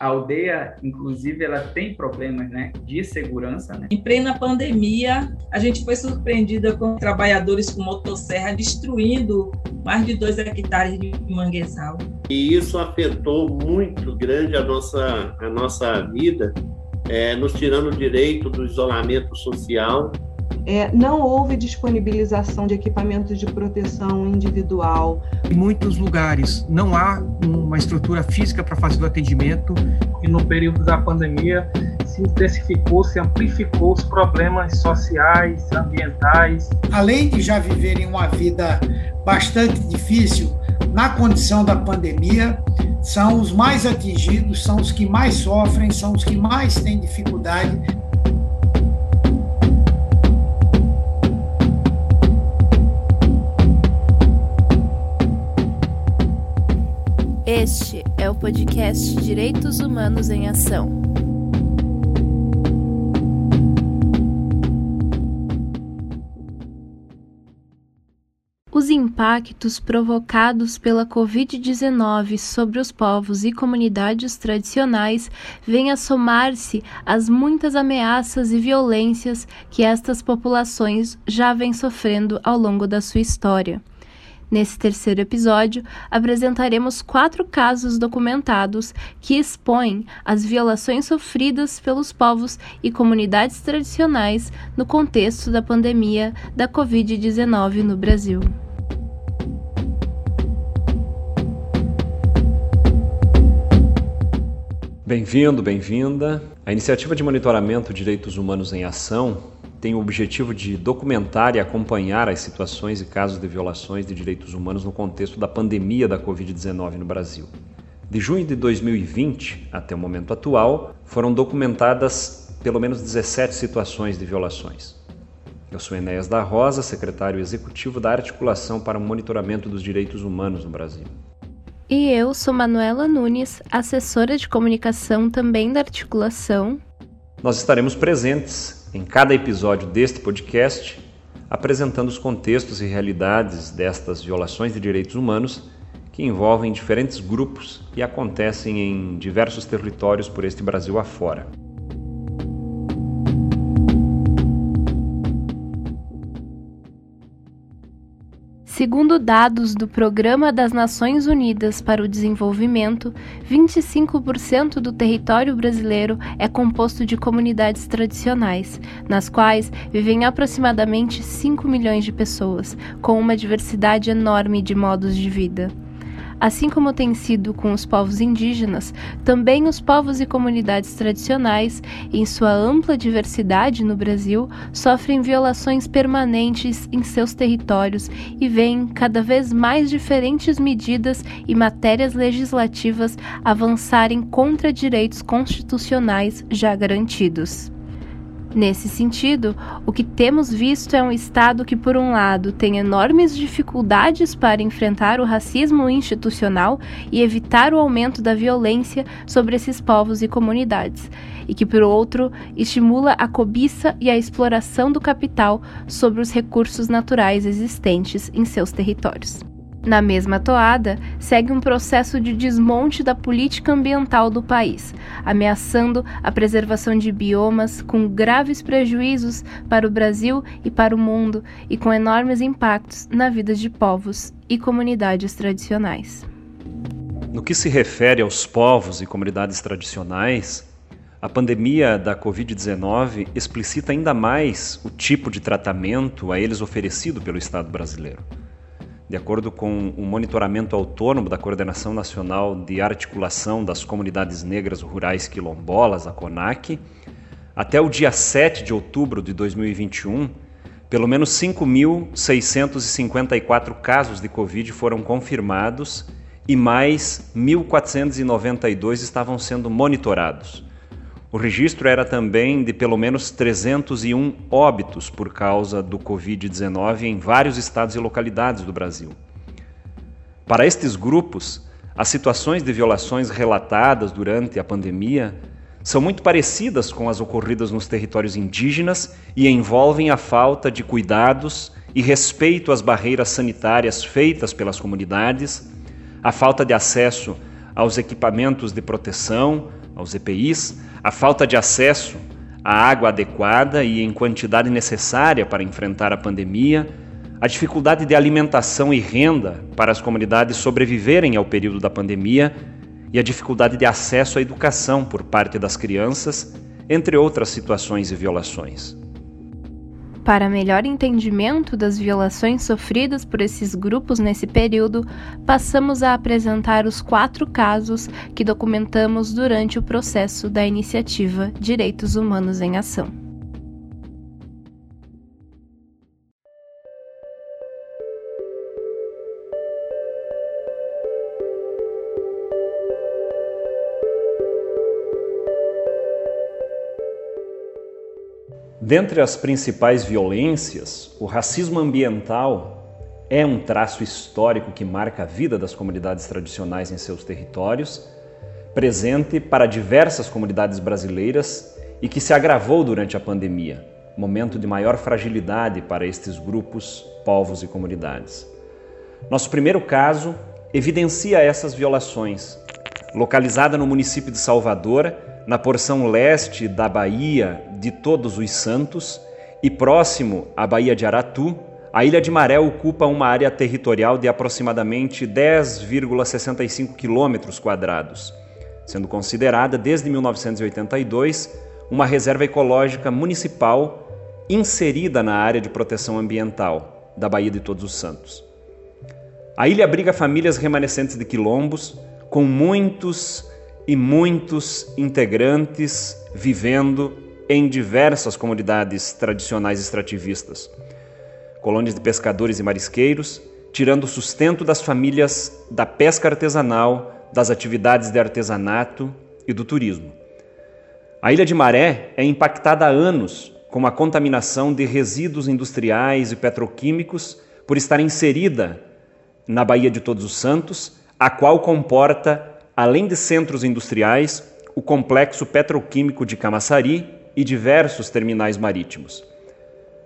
A aldeia, inclusive, ela tem problemas né, de segurança. Né? Em plena pandemia, a gente foi surpreendida com trabalhadores com motosserra destruindo mais de dois hectares de manguezal. E isso afetou muito grande a nossa, a nossa vida, é, nos tirando o direito do isolamento social é, não houve disponibilização de equipamentos de proteção individual. Em muitos lugares não há uma estrutura física para fazer o atendimento. E no período da pandemia se intensificou, se amplificou os problemas sociais, ambientais. Além de já viverem uma vida bastante difícil, na condição da pandemia, são os mais atingidos, são os que mais sofrem, são os que mais têm dificuldade Este é o podcast Direitos Humanos em Ação. Os impactos provocados pela Covid-19 sobre os povos e comunidades tradicionais vêm a somar-se às muitas ameaças e violências que estas populações já vêm sofrendo ao longo da sua história. Nesse terceiro episódio, apresentaremos quatro casos documentados que expõem as violações sofridas pelos povos e comunidades tradicionais no contexto da pandemia da Covid-19 no Brasil. Bem-vindo, bem-vinda. A iniciativa de monitoramento Direitos Humanos em Ação tem o objetivo de documentar e acompanhar as situações e casos de violações de direitos humanos no contexto da pandemia da Covid-19 no Brasil. De junho de 2020 até o momento atual, foram documentadas pelo menos 17 situações de violações. Eu sou Enéas da Rosa, secretário executivo da Articulação para o Monitoramento dos Direitos Humanos no Brasil. E eu sou Manuela Nunes, assessora de comunicação também da Articulação. Nós estaremos presentes em cada episódio deste podcast, apresentando os contextos e realidades destas violações de direitos humanos que envolvem diferentes grupos e acontecem em diversos territórios por este Brasil afora. Segundo dados do Programa das Nações Unidas para o Desenvolvimento, 25% do território brasileiro é composto de comunidades tradicionais, nas quais vivem aproximadamente 5 milhões de pessoas, com uma diversidade enorme de modos de vida. Assim como tem sido com os povos indígenas, também os povos e comunidades tradicionais, em sua ampla diversidade no Brasil, sofrem violações permanentes em seus territórios e veem cada vez mais diferentes medidas e matérias legislativas avançarem contra direitos constitucionais já garantidos. Nesse sentido, o que temos visto é um Estado que, por um lado, tem enormes dificuldades para enfrentar o racismo institucional e evitar o aumento da violência sobre esses povos e comunidades, e que, por outro, estimula a cobiça e a exploração do capital sobre os recursos naturais existentes em seus territórios. Na mesma toada, segue um processo de desmonte da política ambiental do país, ameaçando a preservação de biomas com graves prejuízos para o Brasil e para o mundo e com enormes impactos na vida de povos e comunidades tradicionais. No que se refere aos povos e comunidades tradicionais, a pandemia da Covid-19 explicita ainda mais o tipo de tratamento a eles oferecido pelo Estado brasileiro. De acordo com o monitoramento autônomo da Coordenação Nacional de Articulação das Comunidades Negras Rurais Quilombolas, a CONAC, até o dia 7 de outubro de 2021, pelo menos 5.654 casos de Covid foram confirmados e mais 1.492 estavam sendo monitorados. O registro era também de pelo menos 301 óbitos por causa do Covid-19 em vários estados e localidades do Brasil. Para estes grupos, as situações de violações relatadas durante a pandemia são muito parecidas com as ocorridas nos territórios indígenas e envolvem a falta de cuidados e respeito às barreiras sanitárias feitas pelas comunidades, a falta de acesso aos equipamentos de proteção, aos EPIs, a falta de acesso à água adequada e em quantidade necessária para enfrentar a pandemia, a dificuldade de alimentação e renda para as comunidades sobreviverem ao período da pandemia e a dificuldade de acesso à educação por parte das crianças, entre outras situações e violações. Para melhor entendimento das violações sofridas por esses grupos nesse período, passamos a apresentar os quatro casos que documentamos durante o processo da iniciativa Direitos Humanos em Ação. Dentre as principais violências, o racismo ambiental é um traço histórico que marca a vida das comunidades tradicionais em seus territórios, presente para diversas comunidades brasileiras e que se agravou durante a pandemia, momento de maior fragilidade para estes grupos, povos e comunidades. Nosso primeiro caso evidencia essas violações. Localizada no município de Salvador, na porção leste da Baía de Todos os Santos e próximo à Baía de Aratu, a Ilha de Maré ocupa uma área territorial de aproximadamente 10,65 quilômetros quadrados, sendo considerada desde 1982 uma reserva ecológica municipal inserida na área de proteção ambiental da Baía de Todos os Santos. A ilha abriga famílias remanescentes de quilombos, com muitos e muitos integrantes vivendo em diversas comunidades tradicionais extrativistas. Colônias de pescadores e marisqueiros, tirando o sustento das famílias da pesca artesanal, das atividades de artesanato e do turismo. A Ilha de Maré é impactada há anos com a contaminação de resíduos industriais e petroquímicos por estar inserida na Baía de Todos os Santos, a qual comporta além de centros industriais, o complexo petroquímico de Camaçari e diversos terminais marítimos.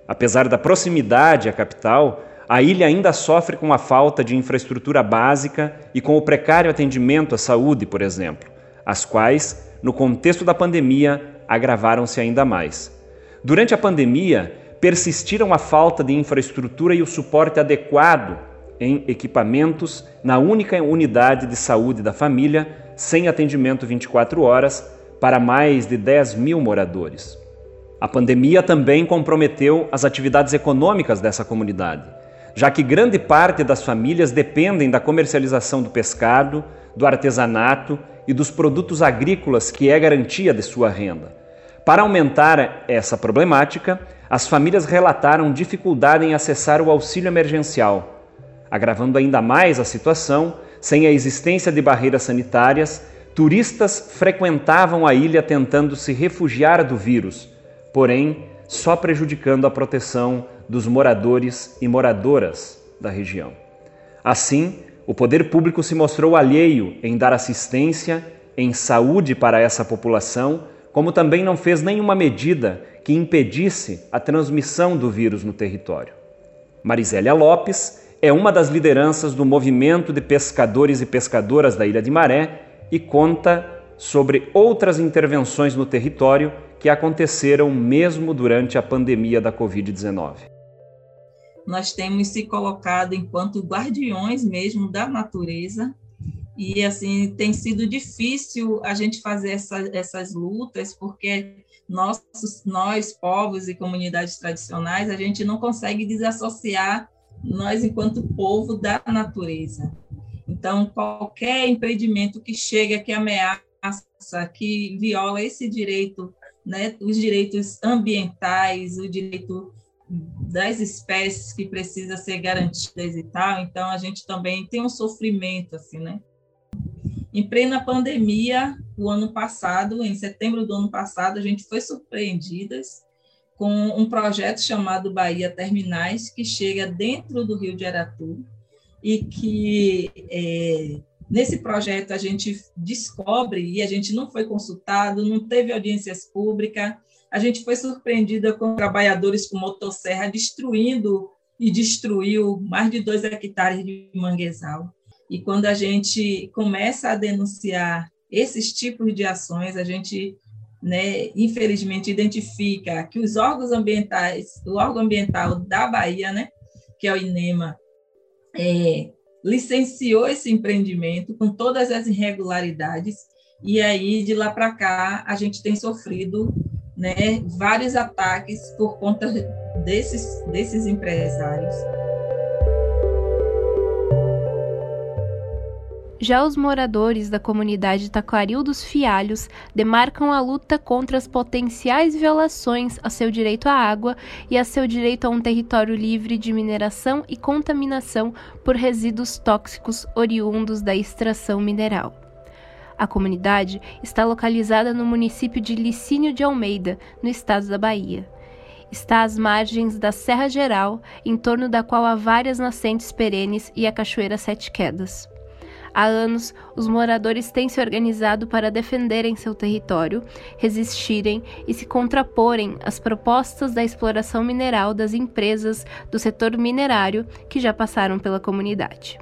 Apesar da proximidade à capital, a ilha ainda sofre com a falta de infraestrutura básica e com o precário atendimento à saúde, por exemplo, as quais, no contexto da pandemia, agravaram-se ainda mais. Durante a pandemia, persistiram a falta de infraestrutura e o suporte adequado em equipamentos na única unidade de saúde da família, sem atendimento 24 horas, para mais de 10 mil moradores. A pandemia também comprometeu as atividades econômicas dessa comunidade, já que grande parte das famílias dependem da comercialização do pescado, do artesanato e dos produtos agrícolas, que é garantia de sua renda. Para aumentar essa problemática, as famílias relataram dificuldade em acessar o auxílio emergencial Agravando ainda mais a situação, sem a existência de barreiras sanitárias, turistas frequentavam a ilha tentando se refugiar do vírus, porém só prejudicando a proteção dos moradores e moradoras da região. Assim, o poder público se mostrou alheio em dar assistência em saúde para essa população, como também não fez nenhuma medida que impedisse a transmissão do vírus no território. Marisélia Lopes é uma das lideranças do movimento de pescadores e pescadoras da Ilha de Maré e conta sobre outras intervenções no território que aconteceram mesmo durante a pandemia da Covid-19. Nós temos se colocado enquanto guardiões mesmo da natureza e assim tem sido difícil a gente fazer essa, essas lutas porque nossos, nós povos e comunidades tradicionais a gente não consegue desassociar nós enquanto povo da natureza. Então, qualquer impedimento que chega, que ameaça, que viola esse direito, né, os direitos ambientais, o direito das espécies que precisa ser garantidas e tal, então a gente também tem um sofrimento assim, né? Em plena pandemia, o ano passado, em setembro do ano passado, a gente foi surpreendidas com um projeto chamado Bahia Terminais, que chega dentro do Rio de Aratu, e que é, nesse projeto a gente descobre, e a gente não foi consultado, não teve audiências públicas, a gente foi surpreendida com trabalhadores com motosserra destruindo e destruiu mais de dois hectares de manguezal. E quando a gente começa a denunciar esses tipos de ações a gente, né, infelizmente, identifica que os órgãos ambientais, o órgão ambiental da Bahia, né, que é o INEMA, é, licenciou esse empreendimento com todas as irregularidades e aí de lá para cá a gente tem sofrido né, vários ataques por conta desses, desses empresários. Já os moradores da comunidade Taquaril dos Fialhos demarcam a luta contra as potenciais violações a seu direito à água e a seu direito a um território livre de mineração e contaminação por resíduos tóxicos oriundos da extração mineral. A comunidade está localizada no município de Licínio de Almeida, no estado da Bahia. Está às margens da Serra Geral, em torno da qual há várias nascentes perenes e a Cachoeira Sete Quedas. Há anos, os moradores têm se organizado para defenderem seu território, resistirem e se contraporem às propostas da exploração mineral das empresas do setor minerário que já passaram pela comunidade.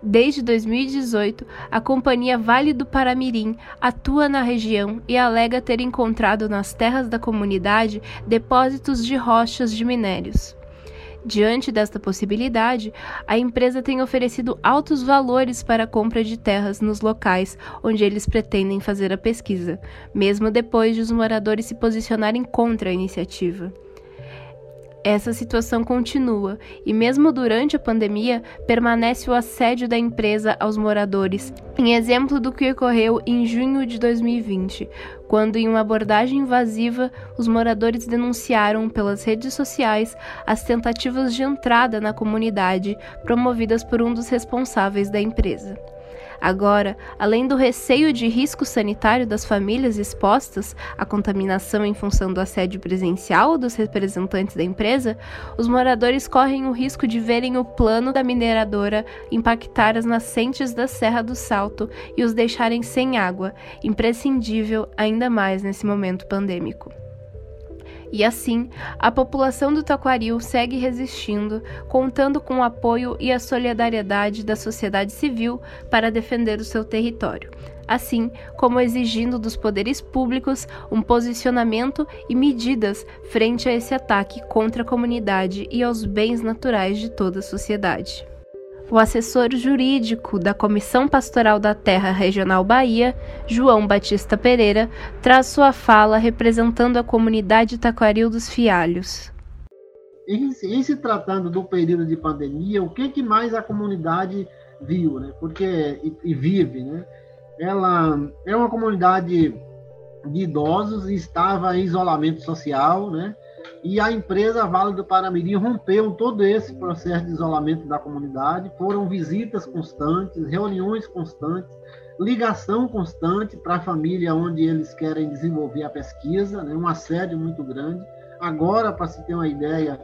Desde 2018, a companhia Vale do Paramirim atua na região e alega ter encontrado nas terras da comunidade depósitos de rochas de minérios. Diante desta possibilidade, a empresa tem oferecido altos valores para a compra de terras nos locais onde eles pretendem fazer a pesquisa, mesmo depois de os moradores se posicionarem contra a iniciativa. Essa situação continua e, mesmo durante a pandemia, permanece o assédio da empresa aos moradores, em exemplo do que ocorreu em junho de 2020, quando, em uma abordagem invasiva, os moradores denunciaram pelas redes sociais as tentativas de entrada na comunidade promovidas por um dos responsáveis da empresa. Agora, além do receio de risco sanitário das famílias expostas à contaminação em função do assédio presencial dos representantes da empresa, os moradores correm o risco de verem o plano da mineradora impactar as nascentes da Serra do Salto e os deixarem sem água, imprescindível ainda mais nesse momento pandêmico. E assim, a população do Taquaril segue resistindo, contando com o apoio e a solidariedade da sociedade civil para defender o seu território, assim como exigindo dos poderes públicos um posicionamento e medidas frente a esse ataque contra a comunidade e aos bens naturais de toda a sociedade. O assessor jurídico da Comissão Pastoral da Terra Regional Bahia, João Batista Pereira, traz sua fala representando a comunidade Taquaril dos Fialhos. Em, em, se tratando do período de pandemia, o que, que mais a comunidade viu, né? Porque e, e vive, né? Ela é uma comunidade de idosos e estava em isolamento social, né? E a empresa Vale do Paramirim rompeu todo esse processo de isolamento da comunidade. Foram visitas constantes, reuniões constantes, ligação constante para a família onde eles querem desenvolver a pesquisa, né? um assédio muito grande. Agora, para se ter uma ideia,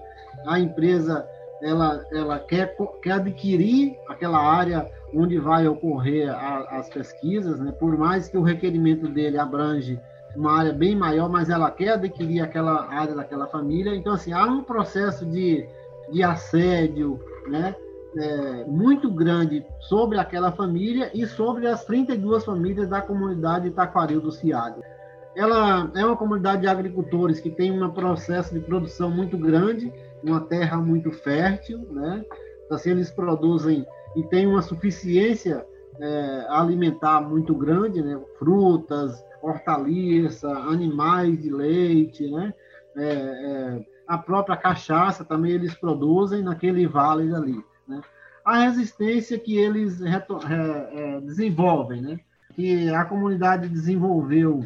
a empresa ela, ela quer, quer adquirir aquela área onde vai ocorrer a, as pesquisas, né? por mais que o requerimento dele abrange uma área bem maior, mas ela quer adquirir aquela área daquela família. Então, assim, há um processo de, de assédio, né? É, muito grande sobre aquela família e sobre as 32 famílias da comunidade Itaquaril do Ciado. Ela é uma comunidade de agricultores que tem um processo de produção muito grande, uma terra muito fértil, né? Então, assim, eles produzem e tem uma suficiência é, alimentar muito grande, né? Frutas, hortaliça, animais de leite, né? É, é, a própria cachaça também eles produzem naquele vale ali, né? A resistência que eles é, desenvolvem, né? Que a comunidade desenvolveu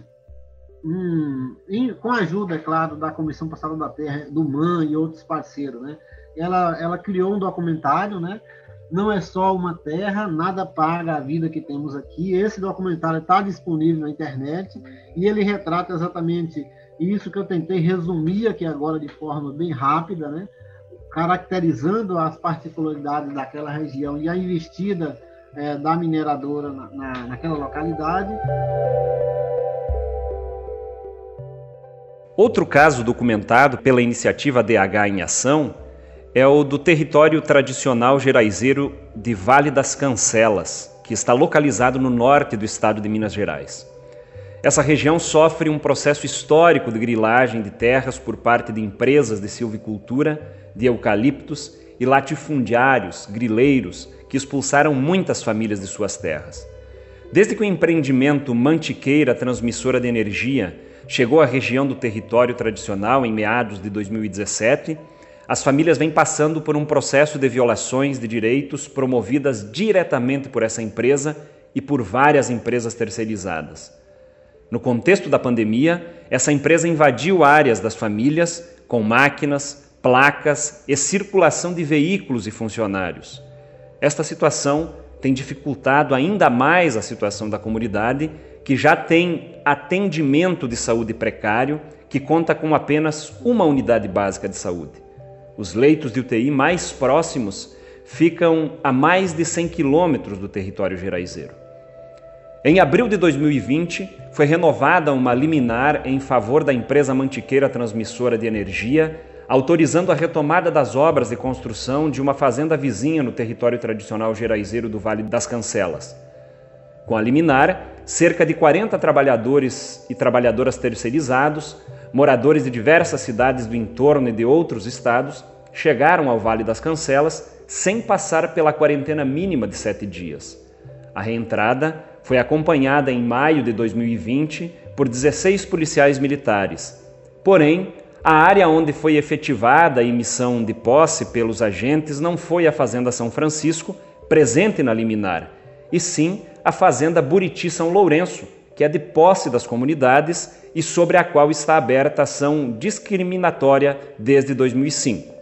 em, com a ajuda, é claro, da Comissão Passada da Terra, do MAN e outros parceiros, né? Ela, ela criou um documentário, né? Não é só uma terra, nada paga a vida que temos aqui. Esse documentário está disponível na internet e ele retrata exatamente isso que eu tentei resumir aqui agora de forma bem rápida, né? caracterizando as particularidades daquela região e a investida é, da mineradora na, na, naquela localidade. Outro caso documentado pela iniciativa DH em Ação é o do território tradicional geraizeiro de Vale das Cancelas, que está localizado no norte do estado de Minas Gerais. Essa região sofre um processo histórico de grilagem de terras por parte de empresas de silvicultura, de eucaliptos e latifundiários, grileiros, que expulsaram muitas famílias de suas terras. Desde que o empreendimento Mantiqueira Transmissora de Energia chegou à região do território tradicional em meados de 2017, as famílias vêm passando por um processo de violações de direitos promovidas diretamente por essa empresa e por várias empresas terceirizadas. No contexto da pandemia, essa empresa invadiu áreas das famílias com máquinas, placas e circulação de veículos e funcionários. Esta situação tem dificultado ainda mais a situação da comunidade, que já tem atendimento de saúde precário, que conta com apenas uma unidade básica de saúde. Os leitos de UTI mais próximos ficam a mais de 100 quilômetros do território geraizeiro. Em abril de 2020, foi renovada uma liminar em favor da empresa Mantiqueira Transmissora de Energia, autorizando a retomada das obras de construção de uma fazenda vizinha no território tradicional geraizeiro do Vale das Cancelas. Com a liminar, cerca de 40 trabalhadores e trabalhadoras terceirizados, moradores de diversas cidades do entorno e de outros estados, chegaram ao Vale das Cancelas sem passar pela quarentena mínima de sete dias. A reentrada foi acompanhada em maio de 2020 por 16 policiais militares. Porém, a área onde foi efetivada a emissão de posse pelos agentes não foi a Fazenda São Francisco, presente na liminar, e sim a Fazenda Buriti São Lourenço, que é de posse das comunidades e sobre a qual está aberta ação discriminatória desde 2005.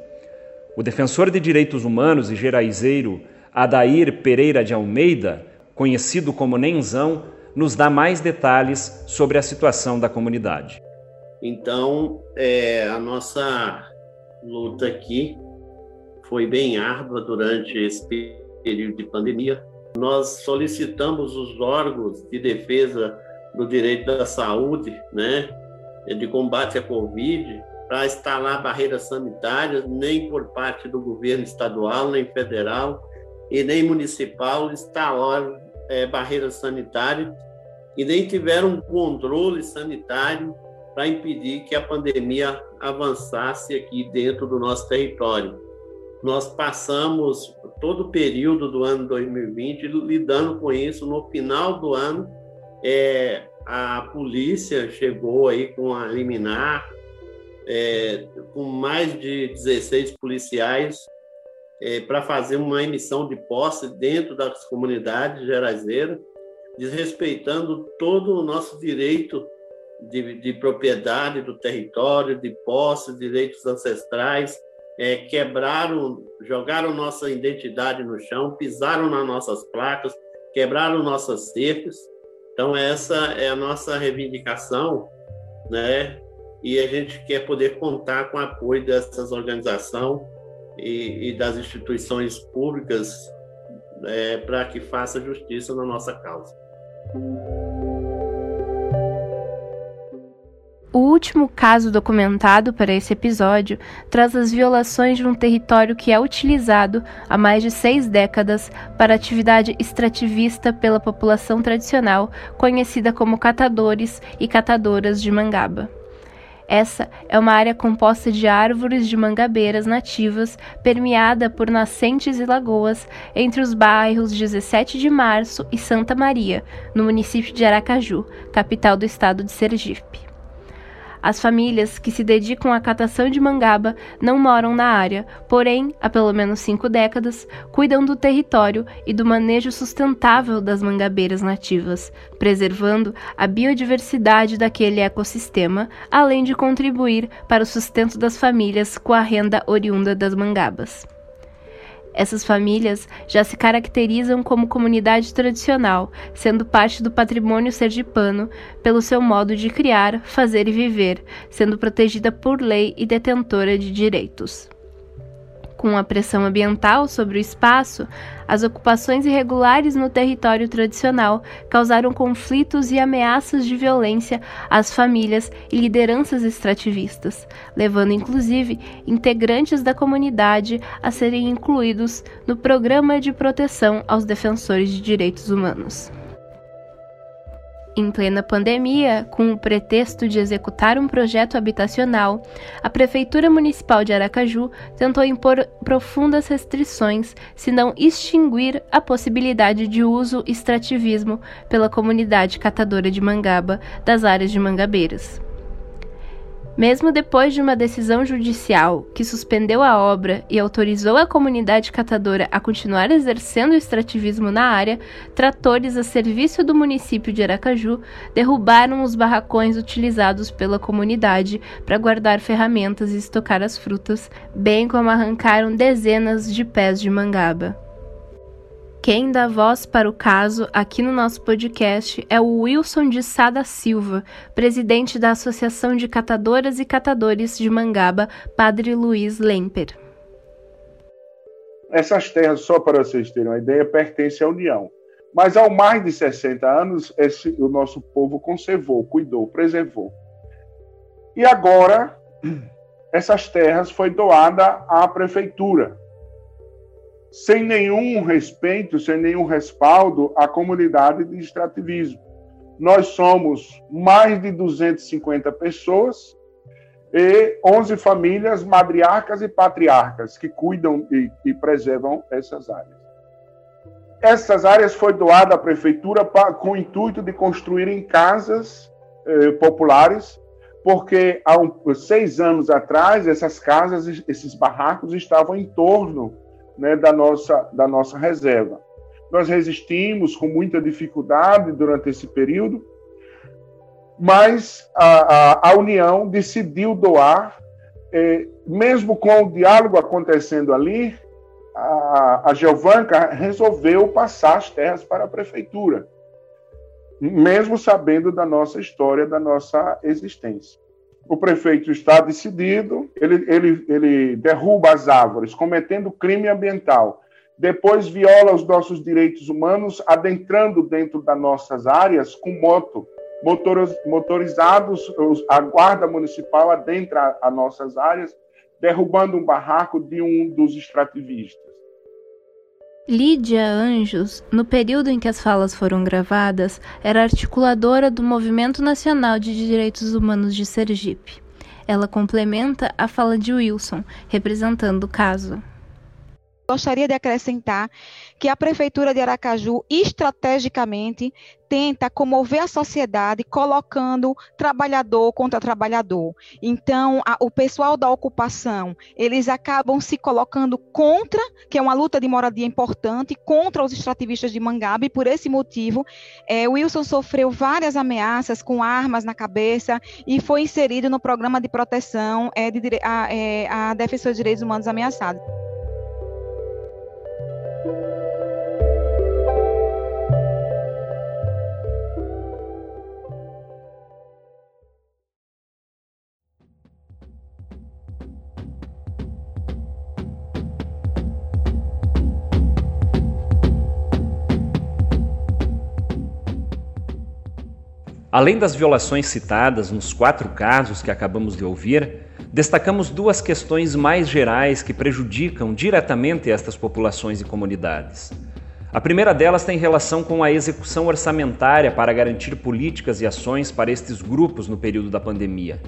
O defensor de direitos humanos e geraizeiro Adair Pereira de Almeida conhecido como Nenzão, nos dá mais detalhes sobre a situação da comunidade. Então, é, a nossa luta aqui foi bem árdua durante esse período de pandemia. Nós solicitamos os órgãos de defesa do direito da saúde, né, de combate à Covid, para instalar barreiras sanitárias, nem por parte do governo estadual, nem federal e nem municipal, instalar é, barreira sanitária e nem tiveram um controle sanitário para impedir que a pandemia avançasse aqui dentro do nosso território. Nós passamos todo o período do ano 2020 lidando com isso. No final do ano, é, a polícia chegou aí com a liminar, é, com mais de 16 policiais é, para fazer uma emissão de posse dentro das comunidades geraizeiras, desrespeitando todo o nosso direito de, de propriedade do território, de posse, direitos ancestrais, é, quebraram, jogaram nossa identidade no chão, pisaram nas nossas placas, quebraram nossas cercas. Então, essa é a nossa reivindicação, né? E a gente quer poder contar com o apoio dessas organizações e, e das instituições públicas é, para que faça justiça na nossa causa. O último caso documentado para esse episódio traz as violações de um território que é utilizado há mais de seis décadas para atividade extrativista pela população tradicional, conhecida como catadores e catadoras de mangaba. Essa é uma área composta de árvores de mangabeiras nativas, permeada por nascentes e lagoas entre os bairros 17 de Março e Santa Maria, no município de Aracaju, capital do estado de Sergipe. As famílias que se dedicam à catação de mangaba não moram na área, porém, há pelo menos cinco décadas, cuidam do território e do manejo sustentável das mangabeiras nativas, preservando a biodiversidade daquele ecossistema, além de contribuir para o sustento das famílias com a renda oriunda das mangabas. Essas famílias já se caracterizam como comunidade tradicional, sendo parte do patrimônio sergipano pelo seu modo de criar, fazer e viver, sendo protegida por lei e detentora de direitos. Com a pressão ambiental sobre o espaço, as ocupações irregulares no território tradicional causaram conflitos e ameaças de violência às famílias e lideranças extrativistas, levando inclusive integrantes da comunidade a serem incluídos no Programa de Proteção aos Defensores de Direitos Humanos. Em plena pandemia, com o pretexto de executar um projeto habitacional, a Prefeitura Municipal de Aracaju tentou impor profundas restrições, se não extinguir a possibilidade de uso extrativismo pela comunidade catadora de mangaba das áreas de Mangabeiras. Mesmo depois de uma decisão judicial que suspendeu a obra e autorizou a comunidade catadora a continuar exercendo o extrativismo na área, tratores a serviço do município de Aracaju derrubaram os barracões utilizados pela comunidade para guardar ferramentas e estocar as frutas, bem como arrancaram dezenas de pés de mangaba. Quem dá voz para o caso aqui no nosso podcast é o Wilson de Sada Silva, presidente da Associação de Catadoras e Catadores de Mangaba, Padre Luiz Lemper. Essas terras, só para vocês terem uma ideia, pertencem à União. Mas há mais de 60 anos, esse, o nosso povo conservou, cuidou, preservou. E agora, essas terras foi doada à prefeitura sem nenhum respeito, sem nenhum respaldo à comunidade de extrativismo. Nós somos mais de 250 pessoas e 11 famílias madriarcas e patriarcas que cuidam e, e preservam essas áreas. Essas áreas foi doada à prefeitura pra, com o intuito de construírem casas eh, populares, porque há um, seis anos atrás essas casas, esses barracos estavam em torno né, da, nossa, da nossa reserva. Nós resistimos com muita dificuldade durante esse período, mas a, a, a União decidiu doar, eh, mesmo com o diálogo acontecendo ali, a, a Geovanca resolveu passar as terras para a prefeitura, mesmo sabendo da nossa história, da nossa existência o prefeito está decidido, ele, ele, ele derruba as árvores, cometendo crime ambiental. Depois viola os nossos direitos humanos, adentrando dentro das nossas áreas com moto. motorizados, a guarda municipal adentra as nossas áreas, derrubando um barraco de um dos extrativistas. Lídia Anjos, no período em que as falas foram gravadas, era articuladora do Movimento Nacional de Direitos Humanos de Sergipe. Ela complementa a fala de Wilson, representando o caso. Gostaria de acrescentar que a Prefeitura de Aracaju, estrategicamente, tenta comover a sociedade colocando trabalhador contra trabalhador. Então, a, o pessoal da ocupação, eles acabam se colocando contra, que é uma luta de moradia importante, contra os extrativistas de Mangaba, e por esse motivo, é, Wilson sofreu várias ameaças com armas na cabeça e foi inserido no programa de proteção é, de, a, é, a Defesa dos Direitos Humanos Ameaçados. Além das violações citadas nos quatro casos que acabamos de ouvir, destacamos duas questões mais gerais que prejudicam diretamente estas populações e comunidades. A primeira delas tem relação com a execução orçamentária para garantir políticas e ações para estes grupos no período da pandemia.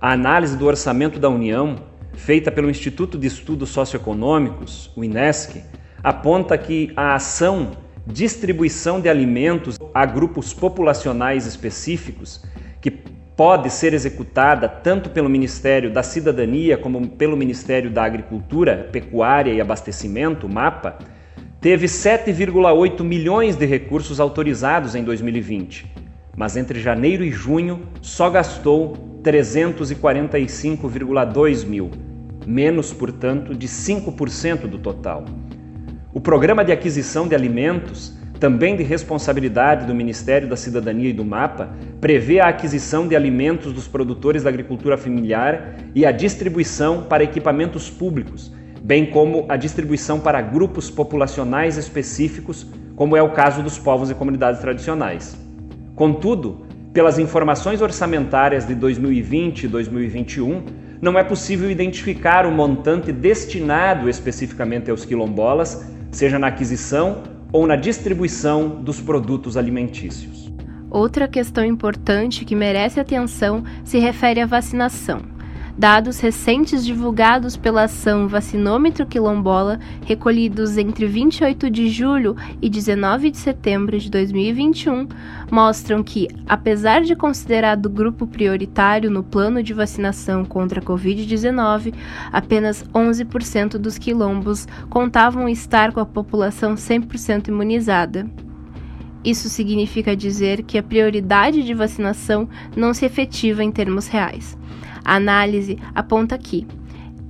A análise do orçamento da União, feita pelo Instituto de Estudos Socioeconômicos, o INESC, aponta que a ação distribuição de alimentos a grupos populacionais específicos, que pode ser executada tanto pelo Ministério da Cidadania como pelo Ministério da Agricultura, Pecuária e Abastecimento, MAPA, teve 7,8 milhões de recursos autorizados em 2020, mas entre janeiro e junho só gastou 345,2 mil, menos, portanto, de 5% do total. O Programa de Aquisição de Alimentos, também de responsabilidade do Ministério da Cidadania e do MAPA, prevê a aquisição de alimentos dos produtores da agricultura familiar e a distribuição para equipamentos públicos, bem como a distribuição para grupos populacionais específicos, como é o caso dos povos e comunidades tradicionais. Contudo, pelas informações orçamentárias de 2020 e 2021, não é possível identificar o montante destinado especificamente aos quilombolas, seja na aquisição ou na distribuição dos produtos alimentícios. Outra questão importante que merece atenção se refere à vacinação. Dados recentes divulgados pela ação Vacinômetro Quilombola, recolhidos entre 28 de julho e 19 de setembro de 2021, mostram que, apesar de considerado grupo prioritário no plano de vacinação contra a Covid-19, apenas 11% dos quilombos contavam estar com a população 100% imunizada. Isso significa dizer que a prioridade de vacinação não se efetiva em termos reais. A análise aponta que,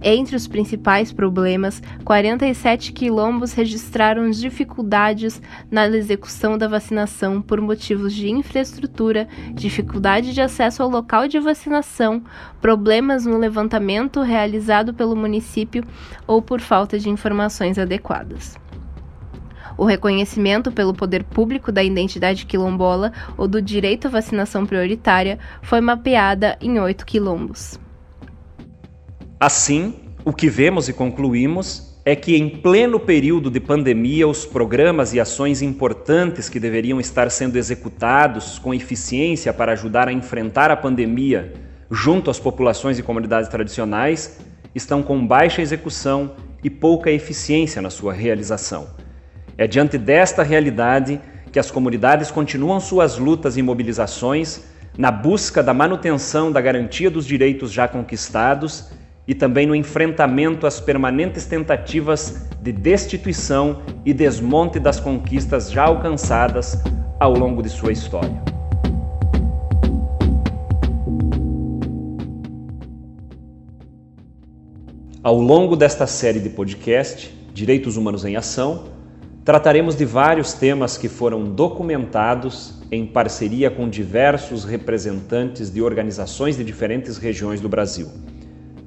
entre os principais problemas, 47 quilombos registraram dificuldades na execução da vacinação por motivos de infraestrutura, dificuldade de acesso ao local de vacinação, problemas no levantamento realizado pelo município ou por falta de informações adequadas. O reconhecimento pelo poder público da identidade quilombola ou do direito à vacinação prioritária foi mapeada em oito quilombos. Assim, o que vemos e concluímos é que, em pleno período de pandemia, os programas e ações importantes que deveriam estar sendo executados com eficiência para ajudar a enfrentar a pandemia junto às populações e comunidades tradicionais estão com baixa execução e pouca eficiência na sua realização. É diante desta realidade que as comunidades continuam suas lutas e mobilizações na busca da manutenção da garantia dos direitos já conquistados e também no enfrentamento às permanentes tentativas de destituição e desmonte das conquistas já alcançadas ao longo de sua história. Ao longo desta série de podcast, Direitos Humanos em Ação, Trataremos de vários temas que foram documentados em parceria com diversos representantes de organizações de diferentes regiões do Brasil.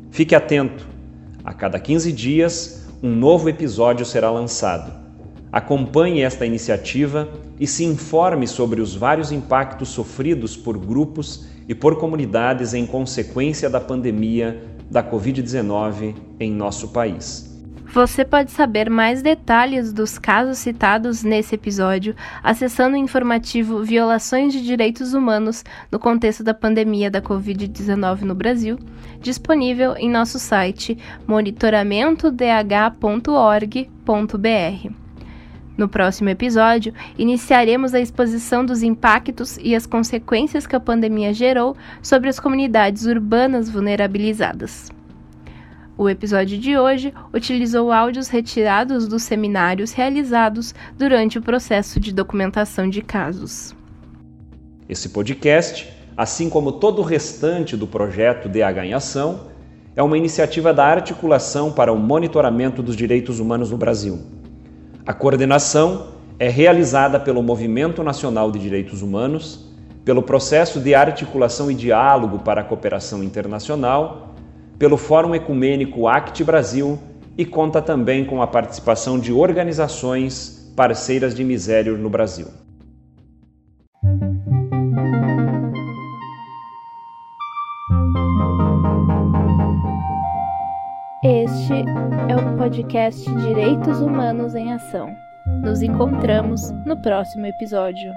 Fique atento, a cada 15 dias um novo episódio será lançado. Acompanhe esta iniciativa e se informe sobre os vários impactos sofridos por grupos e por comunidades em consequência da pandemia da Covid-19 em nosso país. Você pode saber mais detalhes dos casos citados nesse episódio acessando o informativo Violações de Direitos Humanos no contexto da pandemia da Covid-19 no Brasil, disponível em nosso site monitoramentodh.org.br. No próximo episódio, iniciaremos a exposição dos impactos e as consequências que a pandemia gerou sobre as comunidades urbanas vulnerabilizadas. O episódio de hoje utilizou áudios retirados dos seminários realizados durante o processo de documentação de casos. Esse podcast, assim como todo o restante do projeto DH em Ação, é uma iniciativa da Articulação para o Monitoramento dos Direitos Humanos no Brasil. A coordenação é realizada pelo Movimento Nacional de Direitos Humanos, pelo Processo de Articulação e Diálogo para a Cooperação Internacional pelo Fórum Ecumênico ACT Brasil e conta também com a participação de organizações parceiras de Misério no Brasil. Este é o podcast Direitos Humanos em Ação. Nos encontramos no próximo episódio.